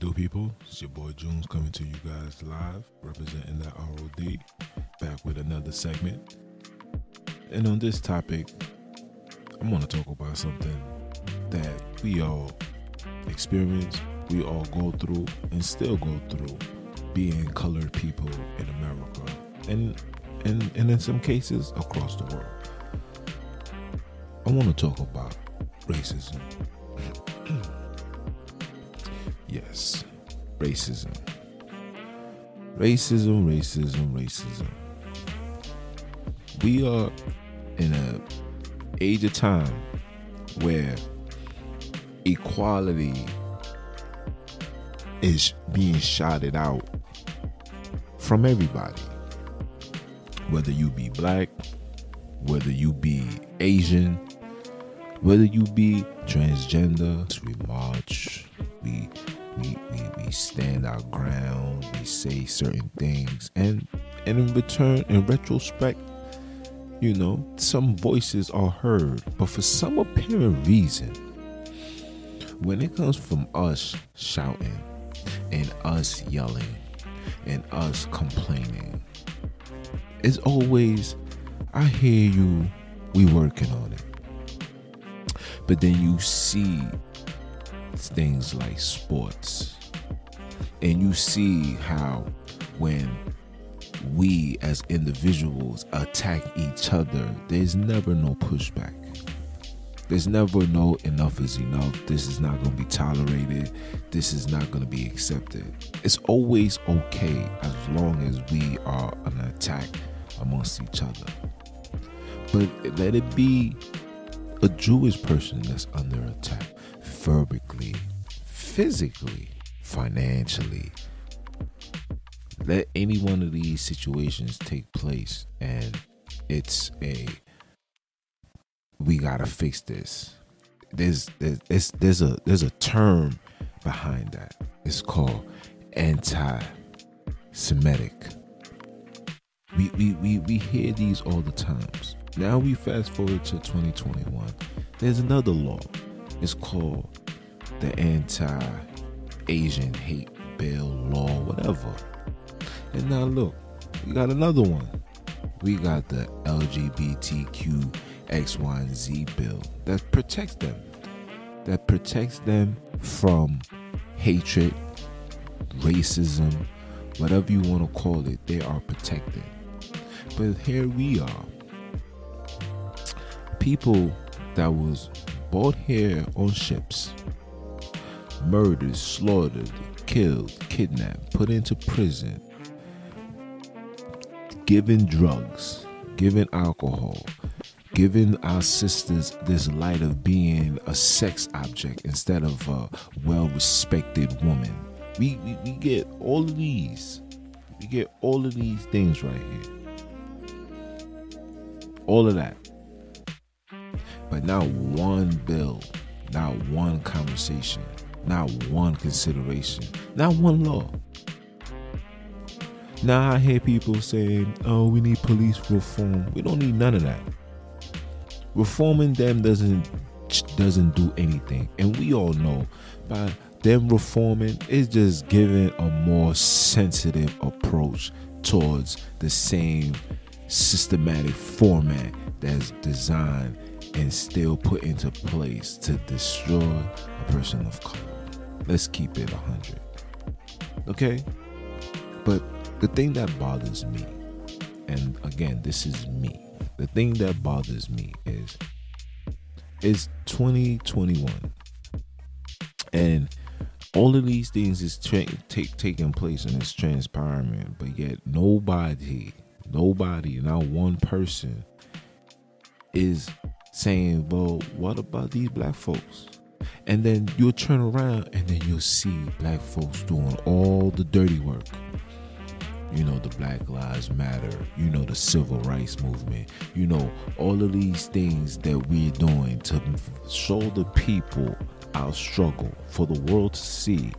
do, people? It's your boy Junes coming to you guys live, representing the ROD, back with another segment. And on this topic, I'm going to talk about something that we all experience, we all go through, and still go through being colored people in America, and and, and in some cases across the world. I want to talk about racism. yes, racism. Racism, racism, racism. We are in a age of time where equality is being shouted out from everybody. Whether you be black, whether you be Asian, whether you be transgender, we march, we we, we, we stand our ground, we say certain things, and and in return, in retrospect, you know, some voices are heard, but for some apparent reason, when it comes from us shouting and us yelling and us complaining, it's always, I hear you, we working on it. But then you see things like sports, and you see how when we as individuals attack each other, there's never no pushback. There's never no enough is enough. This is not going to be tolerated. This is not going to be accepted. It's always okay as long as we are an attack amongst each other. But let it be a Jewish person that's under attack verbally, physically, financially, let any one of these situations take place and it's a we gotta fix this. There's there's there's a there's a term behind that. It's called anti-semitic. We, we we we hear these all the times. Now we fast forward to 2021 there's another law it's called the anti-asian hate bill law whatever and now look, we got another one. We got the LGBTQ X, Y, and Z bill that protects them. That protects them from hatred, racism, whatever you want to call it, they are protected. But here we are. People that was bought here on ships, murdered, slaughtered, killed, kidnapped, put into prison, given drugs, given alcohol, giving our sisters this light of being a sex object instead of a well respected woman. We, we, we get all of these. We get all of these things right here. All of that. But not one bill, not one conversation, not one consideration, not one law. Now I hear people saying, "Oh, we need police reform." We don't need none of that. Reforming them doesn't doesn't do anything, and we all know by them reforming is just giving a more sensitive approach towards the same systematic format that's designed and still put into place to destroy a person of color. Let's keep it 100. Okay? But the thing that bothers me, and again, this is me, the thing that bothers me is it's 2021 and all of these things is tra- take taking place and it's transpiring but yet nobody nobody not one person is saying well what about these black folks and then you'll turn around and then you'll see black folks doing all the dirty work you know, the Black Lives Matter, you know, the civil rights movement, you know, all of these things that we're doing to show the people our struggle for the world to see.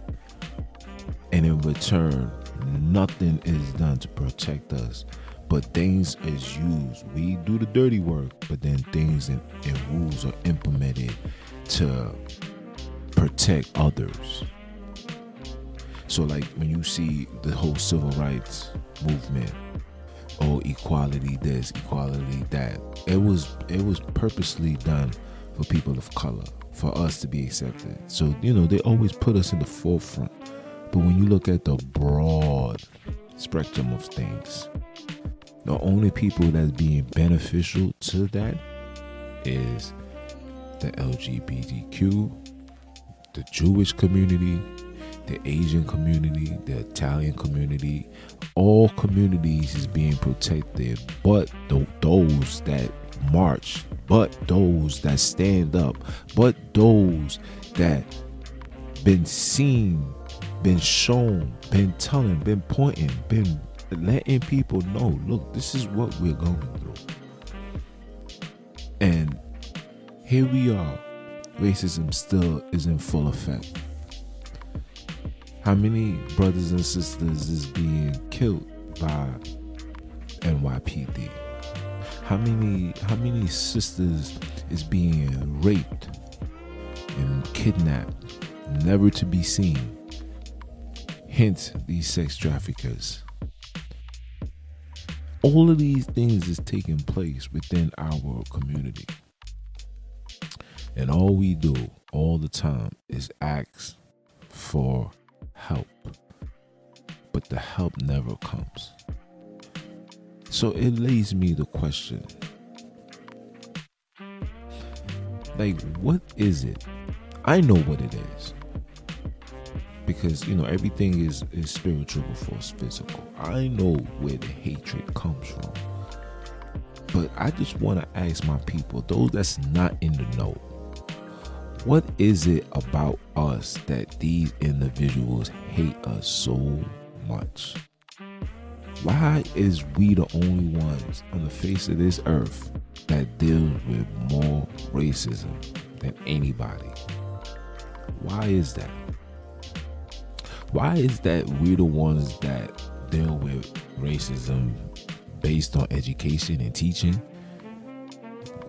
And in return, nothing is done to protect us. But things is used. We do the dirty work, but then things and, and rules are implemented to protect others. So like when you see the whole civil rights movement, oh equality this, equality that, it was it was purposely done for people of color, for us to be accepted. So, you know, they always put us in the forefront. But when you look at the broad spectrum of things, the only people that's being beneficial to that is the LGBTQ, the Jewish community, the Asian community, the Italian community, all communities is being protected, but the, those that march, but those that stand up, but those that been seen, been shown, been telling, been pointing, been letting people know, look, this is what we're going through. And here we are. Racism still is in full effect. How many brothers and sisters is being killed by NYPD? How many how many sisters is being raped and kidnapped, never to be seen? Hence these sex traffickers. All of these things is taking place within our community. And all we do all the time is ask for help. But the help never comes. So it leads me the question like, what is it? I know what it is. Because, you know, everything is, is spiritual before it's physical. I know where the hatred comes from. But I just want to ask my people, those that's not in the know, what is it about us that these individuals hate us so much? Why is we the only ones on the face of this earth that deals with more racism than anybody? Why is that? Why is that we're the ones that deal with racism based on education and teaching?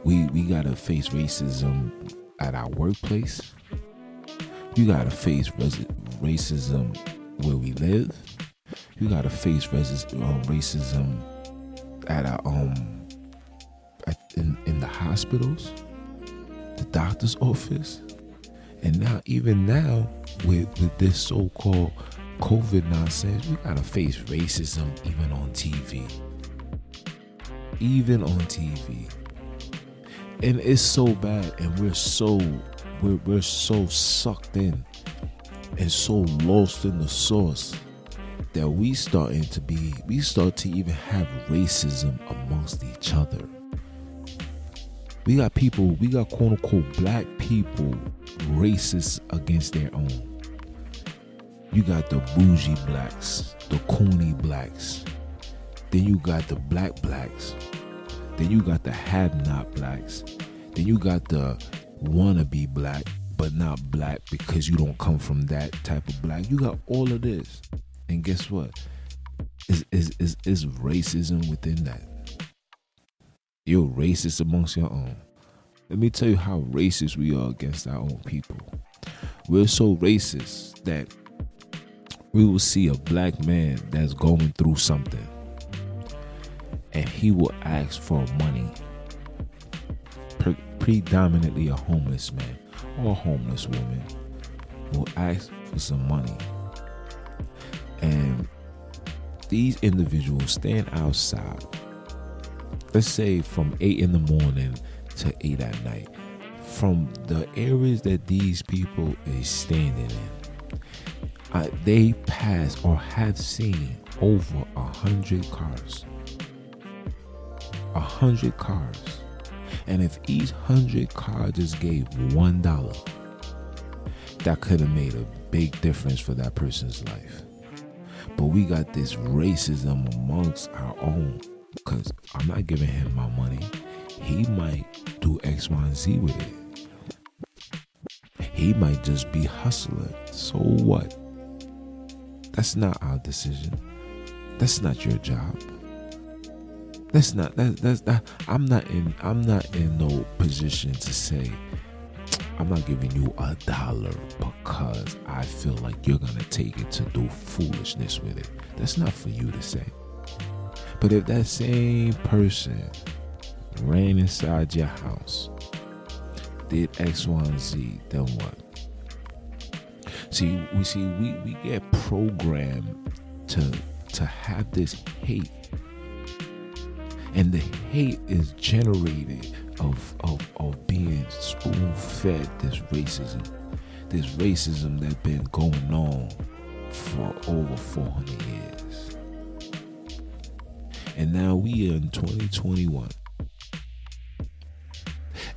We we gotta face racism at our workplace. You gotta face res- racism where we live. You gotta face res- uh, racism at our um at, in in the hospitals, the doctor's office, and now even now with with this so-called COVID nonsense, we gotta face racism even on TV. Even on TV and it's so bad and we're so we're, we're so sucked in and so lost in the source that we starting to be we start to even have racism amongst each other we got people we got quote unquote black people racist against their own you got the bougie blacks the cooney blacks then you got the black blacks then you got the have not blacks. Then you got the wannabe black, but not black because you don't come from that type of black. You got all of this. And guess what? Is is is racism within that. You're racist amongst your own. Let me tell you how racist we are against our own people. We're so racist that we will see a black man that's going through something and he will ask for money. Pre- predominantly a homeless man or a homeless woman will ask for some money. And these individuals stand outside, let's say from 8 in the morning to 8 at night, from the areas that these people is standing in. Uh, they pass or have seen over a hundred cars a hundred cars. And if each hundred cars just gave one dollar, that could have made a big difference for that person's life. But we got this racism amongst our own. Because I'm not giving him my money. He might do X, Y, and Z with it. He might just be hustling. So what? That's not our decision. That's not your job. That's not that, that's that I'm not in I'm not in no position to say I'm not giving you a dollar because I feel like you're gonna take it to do foolishness with it. That's not for you to say. But if that same person ran inside your house, did X, Y, and Z, then what? See, we see we, we get programmed to to have this hate. And the hate is generated of of, of being spoon fed this racism. This racism that's been going on for over 400 years. And now we are in 2021.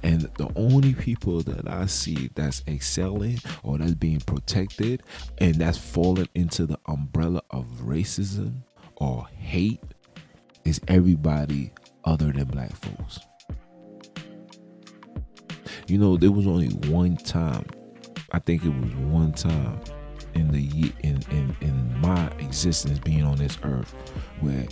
And the only people that I see that's excelling or that's being protected and that's falling into the umbrella of racism or hate is everybody other than black folks. You know, there was only one time, I think it was one time in the in in, in my existence being on this earth where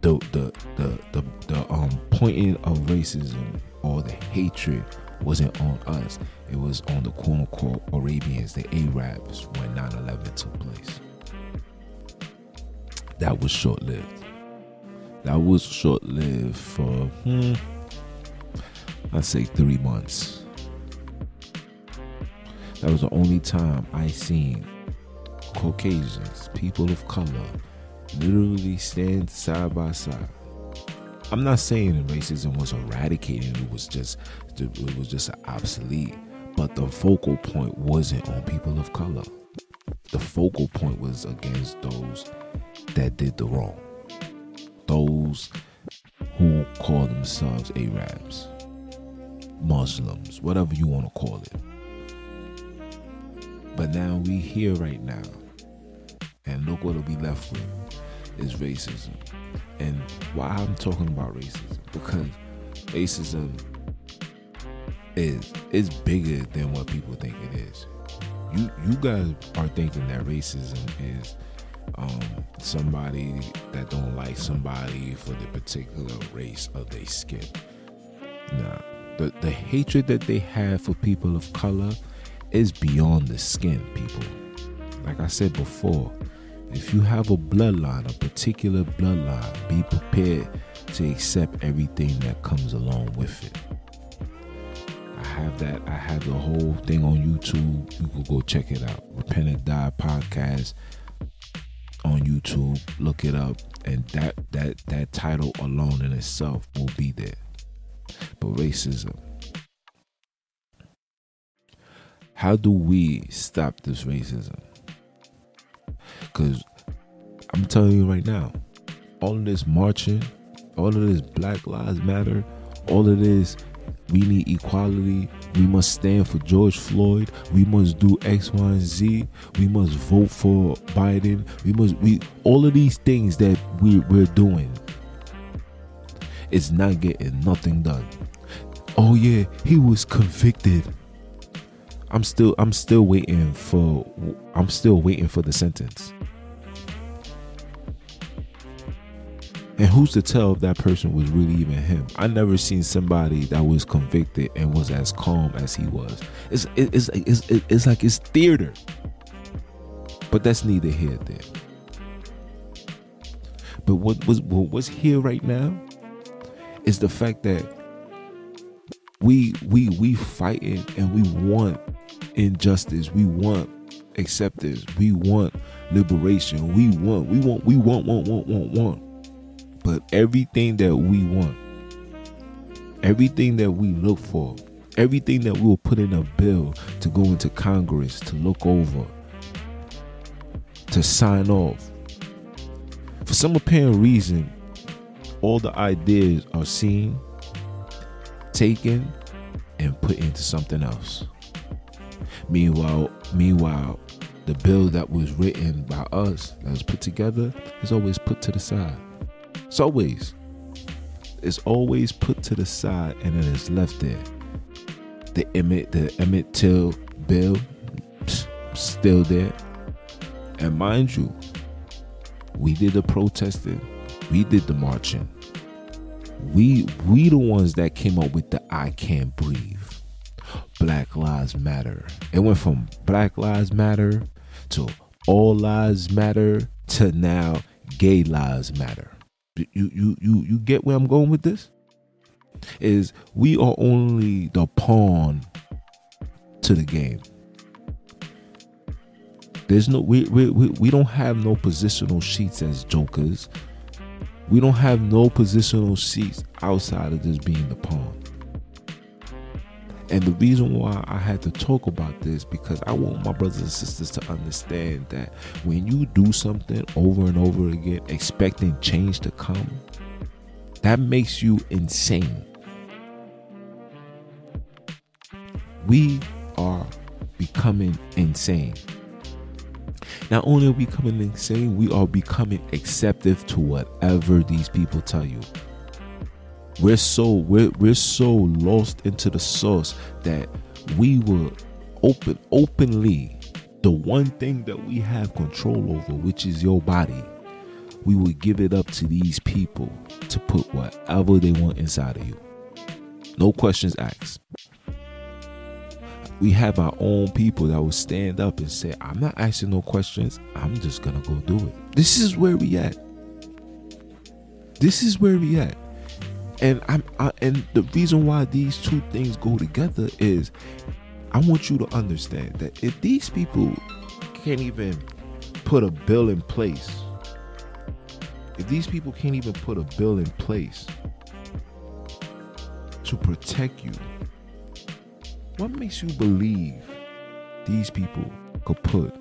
the the the the, the um pointing of racism or the hatred wasn't on us. It was on the quote unquote Arabians, the Arabs, when 9 11 took place. That was short lived. That was short lived for, hmm, I'd say three months. That was the only time I seen Caucasians, people of color, literally stand side by side I'm not saying that racism was eradicated; it was just it was just obsolete. But the focal point wasn't on people of color. The focal point was against those that did the wrong. Those who call themselves Arabs, Muslims, whatever you want to call it. But now we here right now, and look what we left with is racism. And why I'm talking about racism because racism is is bigger than what people think it is. You you guys are thinking that racism is um, somebody that don't like somebody for the particular race of their skin. Nah, the the hatred that they have for people of color is beyond the skin, people. Like I said before, if you have a bloodline, a particular bloodline, be prepared to accept everything that comes along with it. I have that. I have the whole thing on YouTube. You can go check it out. Repent and Die podcast on YouTube. Look it up, and that that that title alone in itself will be there. But racism. How do we stop this racism? Because I'm telling you right now, all of this marching, all of this Black Lives Matter, all of this, we need equality. We must stand for George Floyd. We must do X, Y, and Z. We must vote for Biden. We must we all of these things that we, we're doing. It's not getting nothing done. Oh yeah, he was convicted. I'm still I'm still waiting for I'm still waiting for the sentence. And who's to tell if that person was really even him? I never seen somebody that was convicted and was as calm as he was. It's it's it's, it's, it's like it's theater. But that's neither here nor there. But what was what was here right now is the fact that we we we fighting and we want injustice. We want acceptance. We want liberation. We want we want we want want want want want but everything that we want, everything that we look for, everything that we will put in a bill to go into Congress to look over, to sign off, for some apparent reason, all the ideas are seen, taken, and put into something else. Meanwhile, meanwhile, the bill that was written by us, that was put together, is always put to the side. It's always. It's always put to the side and it is left there. The Emmett, the Emmett Till bill, still there. And mind you, we did the protesting, we did the marching. We we the ones that came up with the I can't breathe. Black Lives Matter. It went from Black Lives Matter to All Lives Matter to now Gay Lives Matter. You you you you get where I'm going with this? Is we are only the pawn to the game. There's no we we we, we don't have no positional sheets as jokers. We don't have no positional seats outside of just being the pawn. And the reason why I had to talk about this because I want my brothers and sisters to understand that when you do something over and over again, expecting change to come, that makes you insane. We are becoming insane. Not only are we becoming insane, we are becoming acceptive to whatever these people tell you. We're so we're we're so lost into the source that we will open openly the one thing that we have control over, which is your body. We will give it up to these people to put whatever they want inside of you. No questions asked we have our own people that will stand up and say, I'm not asking no questions. I'm just going to go do it. This is where we at. This is where we at. And I'm I, and the reason why these two things go together is I want you to understand that if these people can't even put a bill in place, if these people can't even put a bill in place to protect you what makes you believe these people could put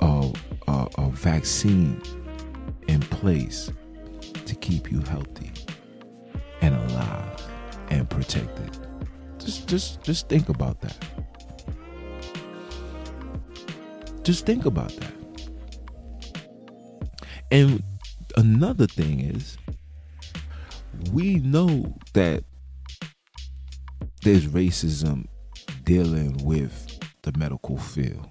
a, a, a vaccine in place keep you healthy and alive and protected? Just just just think about that. Just think about that. And another thing is we know that there's racism dealing with the medical field.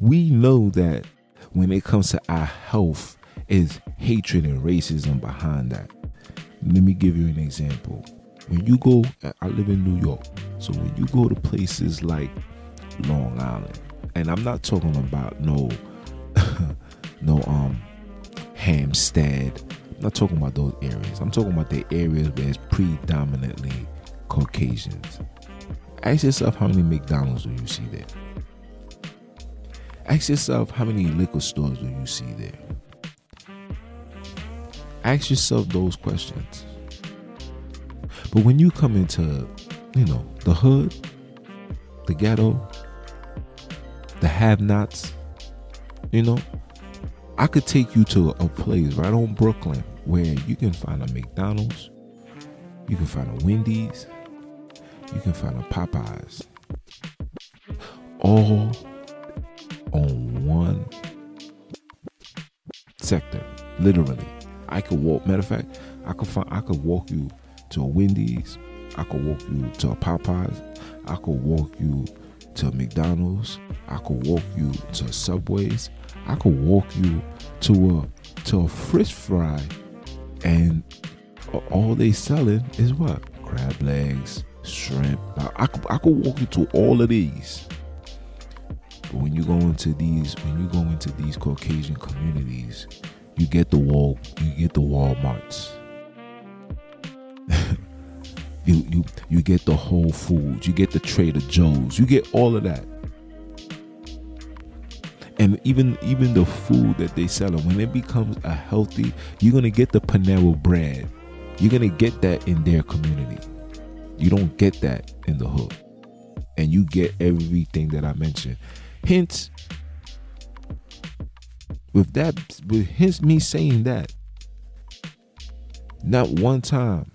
We know that when it comes to our health, is hatred and racism behind that. Let me give you an example. When you go, I live in New York, so when you go to places like Long Island, and I'm not talking about no, no um, Hampstead. I'm not talking about those areas. I'm talking about the areas where it's predominantly Caucasians. Ask yourself how many McDonald's do you see there? Ask yourself how many liquor stores do you see there? Ask yourself those questions. But when you come into, you know, the hood, the ghetto, the have nots, you know, I could take you to a place right on Brooklyn where you can find a McDonald's, you can find a Wendy's, you can find a Popeyes. All on one sector. Literally. I could walk matter of fact, I could find I could walk you to a Wendy's, I could walk you to a Popeyes, I could walk you to a McDonald's, I could walk you to a Subways, I could walk you to a to a fish fry and all they selling is what? Crab legs, shrimp. I, could, I could walk you to all of these. But when you go into these, when you go into these Caucasian communities, you get the wall, you get the Walmarts. you you you get the Whole Foods, you get the Trader Joe's, you get all of that. And even even the food that they sell, when it becomes a healthy, you're gonna get the Panera bread. You're gonna get that in their community. You don't get that in the hood. And you get everything that I mentioned. Hence, with that, with hence me saying that, not one time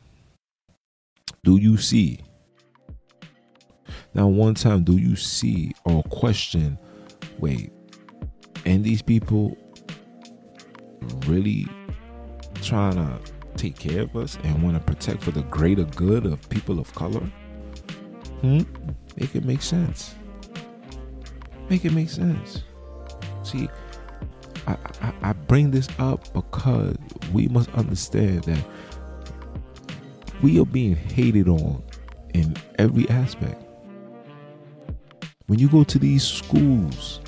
do you see, not one time do you see or question, wait, and these people really trying to take care of us and want to protect for the greater good of people of color, hmm, make it make sense. Make it make sense. See, I, I, bring this up because we must understand that we are being hated on in every aspect. When you go to these schools,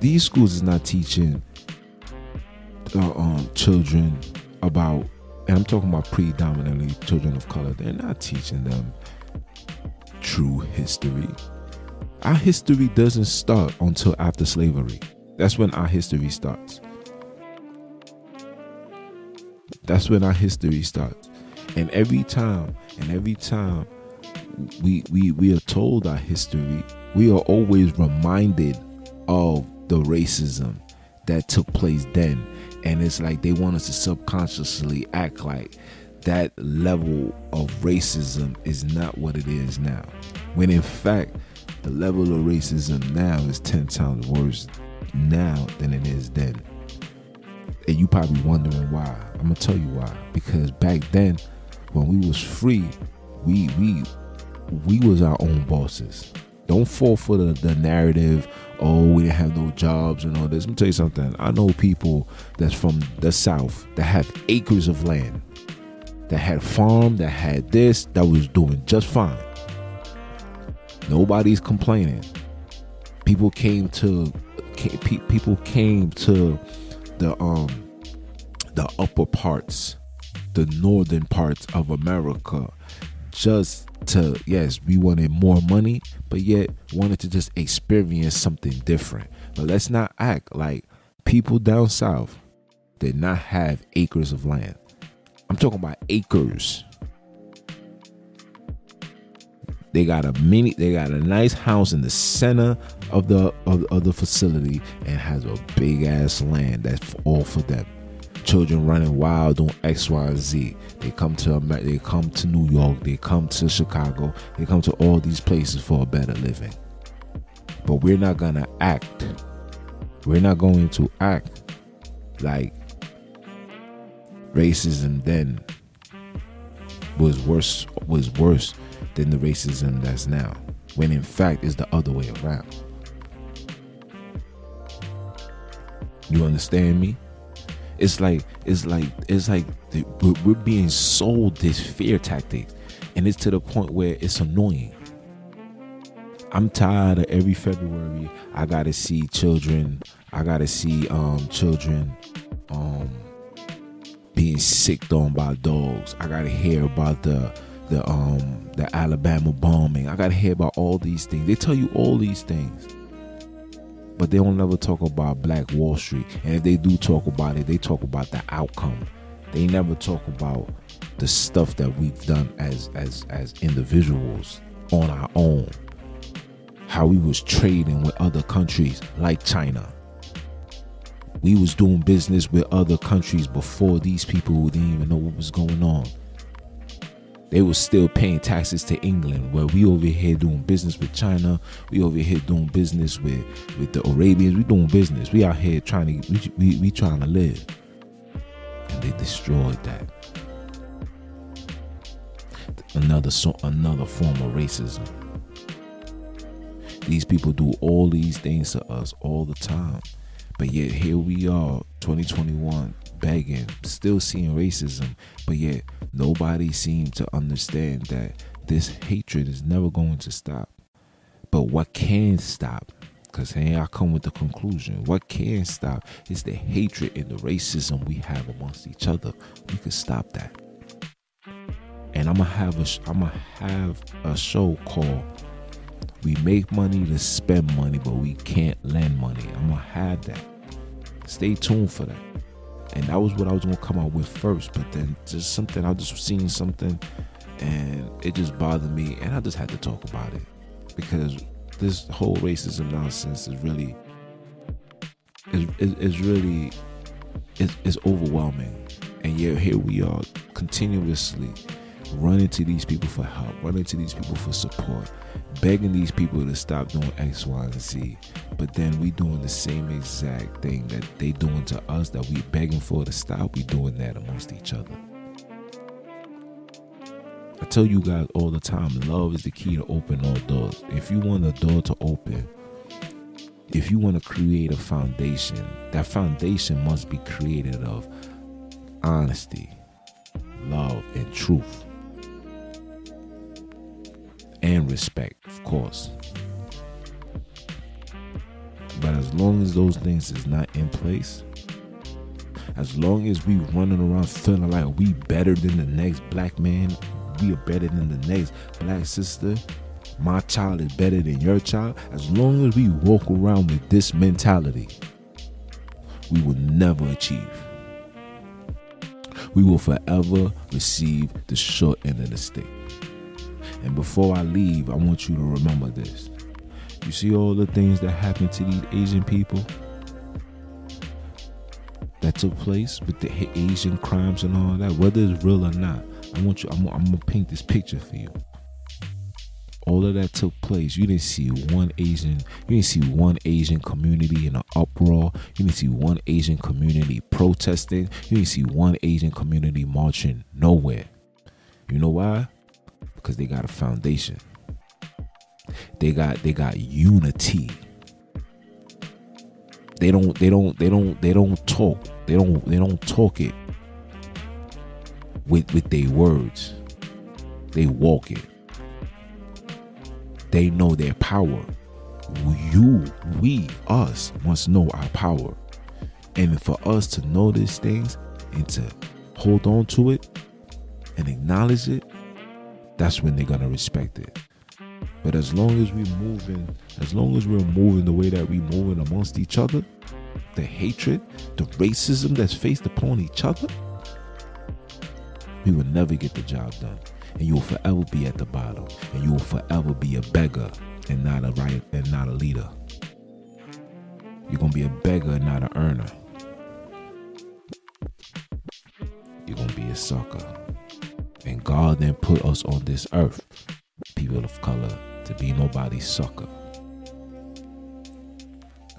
these schools is not teaching uh, um, children about, and I'm talking about predominantly children of color. They're not teaching them true history. Our history doesn't start until after slavery. That's when our history starts. That's when our history starts. And every time, and every time we we we are told our history, we are always reminded of the racism that took place then. And it's like they want us to subconsciously act like that level of racism is not what it is now. When in fact, the level of racism now is 10 times worse now than it is then. And you probably wondering why. I'm gonna tell you why. Because back then, when we was free, we we we was our own bosses. Don't fall for the, the narrative, oh, we didn't have no jobs and all this. Let me tell you something. I know people that's from the south that have acres of land, that had farm, that had this, that was doing just fine. Nobody's complaining. People came to people came to the um the upper parts, the northern parts of America just to yes, we wanted more money, but yet wanted to just experience something different. But let's not act like people down south did not have acres of land. I'm talking about acres. They got a mini, they got a nice house in the center of the of, of the facility and has a big ass land that's all for them. Children running wild on X, Y, Z. They come to America, they come to New York, they come to Chicago, they come to all these places for a better living. But we're not gonna act. We're not going to act like racism then was worse was worse than the racism that's now, when in fact it's the other way around. You understand me? It's like it's like it's like we're being sold this fear tactic, and it's to the point where it's annoying. I'm tired of every February. I gotta see children. I gotta see um children um being sicked on by dogs. I gotta hear about the the um the Alabama bombing. I gotta hear about all these things. They tell you all these things. But they don't never talk about Black Wall Street. And if they do talk about it, they talk about the outcome. They never talk about the stuff that we've done as as as individuals on our own. How we was trading with other countries like China. We was doing business with other countries before these people didn't even know what was going on they were still paying taxes to England, where we over here doing business with China, we over here doing business with with the Arabians. We doing business. We out here trying to we we, we trying to live, and they destroyed that. Another so another form of racism. These people do all these things to us all the time, but yet here we are, 2021 begging, still seeing racism, but yet nobody seems to understand that this hatred is never going to stop. But what can stop? Because hey, I come with the conclusion. What can stop is the hatred and the racism we have amongst each other. We can stop that. And I'm gonna have a I'm gonna have a show called "We Make Money to Spend Money, but We Can't Lend Money." I'm gonna have that. Stay tuned for that and that was what I was gonna come out with first. But then just something I just seen something, and it just bothered me, and I just had to talk about it because this whole racism nonsense is really is is really is, is overwhelming, and yet here we are continuously running to these people for help, running to these people for support, begging these people to stop doing X, Y, and Z. But then we doing the same exact thing that they doing to us that we begging for to stop. We doing that amongst each other. I tell you guys all the time, love is the key to open all doors. If you want a door to open, if you want to create a foundation, that foundation must be created of honesty, love, and truth. And respect, of course. But as long as those things is not in place, as long as we running around feeling like we better than the next black man, we are better than the next black sister, my child is better than your child, as long as we walk around with this mentality, we will never achieve. We will forever receive the short end of the stick. And before I leave, I want you to remember this. You see all the things that happened to these Asian people that took place with the Asian crimes and all that, whether it's real or not. I want you. I'm, I'm gonna paint this picture for you all of that took place, you didn't see one Asian, you didn't see one Asian community in an uproar. You didn't see one Asian community protesting. You didn't see one Asian community marching nowhere. You know why? Because they got a foundation. They got they got unity. They don't they don't they don't they don't talk. They don't they don't talk it with with their words. They walk it they know their power. You, we, us must know our power. And for us to know these things and to hold on to it and acknowledge it, that's when they're gonna respect it. But as long as we're moving, as long as we're moving the way that we're moving amongst each other, the hatred, the racism that's faced upon each other, we will never get the job done and you will forever be at the bottom, and you will forever be a beggar and not a right and not a leader. You're gonna be a beggar and not an earner. You're gonna be a sucker. And God then put us on this earth, people of color, to be nobody's sucker.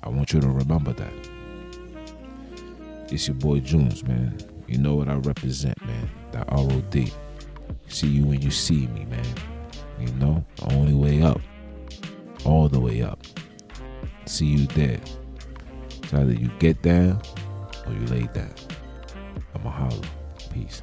I want you to remember that. It's your boy Jones, man. You know what I represent, man. That ROD. See you when you see me, man. You know, the only way up, all the way up. See you there. It's either you get down or you lay down. I'm a holler. Peace.